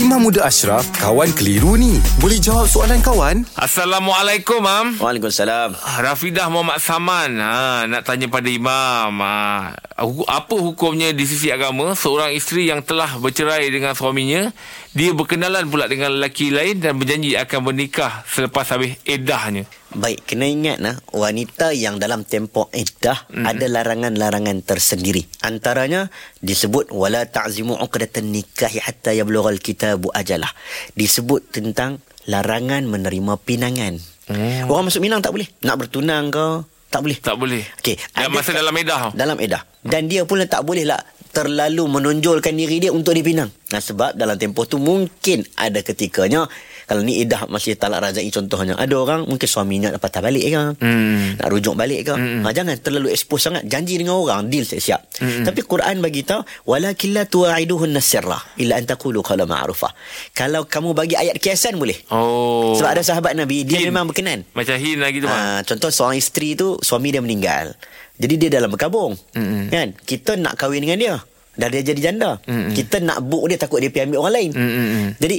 Imam Muda Ashraf, kawan keliru ni. Boleh jawab soalan kawan? Assalamualaikum, Mam. Waalaikumsalam. Ah, Rafidah Muhammad Saman ha, nak tanya pada Imam ha, apa hukumnya di sisi agama seorang isteri yang telah bercerai dengan suaminya dia berkenalan pula dengan lelaki lain dan berjanji akan bernikah selepas habis eddahnya Baik, kena ingat nah, wanita yang dalam tempoh iddah mm-hmm. ada larangan-larangan tersendiri. Antaranya disebut wala ta'zimu 'uqdatan nikahi hatta yablughal kitabu ajalah. Disebut tentang larangan menerima pinangan. Mm. Orang masuk Minang tak boleh. Nak bertunang ke tak boleh. tak boleh Okey, dan ada masa dalam edah Dalam edah. Dan dia pula tak boleh lah terlalu menonjolkan diri dia untuk dipinang. Nah, sebab dalam tempoh tu mungkin ada ketikanya kalau ni edah masih talak razai contohnya. Ada orang mungkin suaminya nak patah balik ke. Hmm. Nak rujuk balik ke. Hmm. Ha, jangan terlalu expose sangat. Janji dengan orang. Deal siap-siap. Tapi Quran bagi tahu walakin la tu'iduhun nasirra illa an taqulu qala ma'rufah. Kalau kamu bagi ayat kiasan boleh. oh Sebab ada sahabat Nabi dia Hin. memang berkenan. macam hin lagi tu Ha, contoh seorang isteri tu suami dia meninggal. Jadi dia dalam berkabung. Mm-mm. Kan? Kita nak kahwin dengan dia. Dah dia jadi janda. Mm-mm. Kita nak book dia takut dia pergi ambil orang lain. Mm-mm. Jadi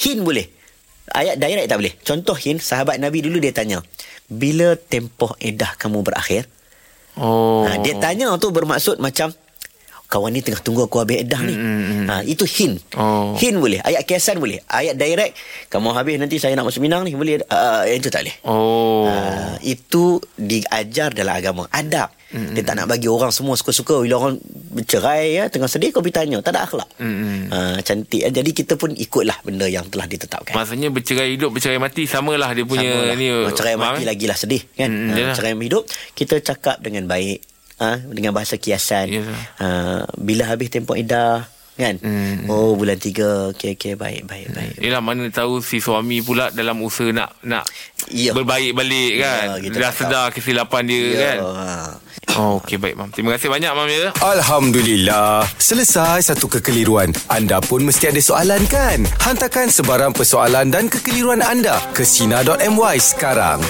hin boleh. Ayat direct tak boleh. Contoh hin sahabat Nabi dulu dia tanya, bila tempoh edah kamu berakhir? oh Ha, dia tanya tu bermaksud macam kawan ni tengah tunggu aku habis edah ni. Mm-mm. Ha, itu hin. Oh. Hin boleh. Ayat kiasan boleh. Ayat direct kamu habis nanti saya nak masuk Minang ni boleh. Uh, itu tak boleh. oh Ah, itu diajar dalam agama adab mm-hmm. dia tak nak bagi orang semua suka-suka bila orang bercerai ya tengah sedih kau pergi tanya tak ada akhlak Mm-mm. Ah, cantik eh. jadi kita pun ikutlah benda yang telah ditetapkan maksudnya bercerai hidup bercerai mati samalah dia punya Samalah. ni cerai Mam, mati eh? lagi lah sedih kan Mm-mm, Ah, yalah. cerai hidup kita cakap dengan baik ah, dengan bahasa kiasan Yalah. Ah, bila habis tempoh iddah kan Mm-mm. oh bulan tiga okey okey baik baik baik Yelah mana tahu si suami pula dalam usaha nak nak Ya. berbaik balik kan. Kita Dah sedar kesilapan dia Ya, kan. Oh, okey baik mam. Terima kasih banyak mam ya. Alhamdulillah. Selesai satu kekeliruan. Anda pun mesti ada soalan kan? Hantarkan sebarang persoalan dan kekeliruan anda ke Sina.my sekarang.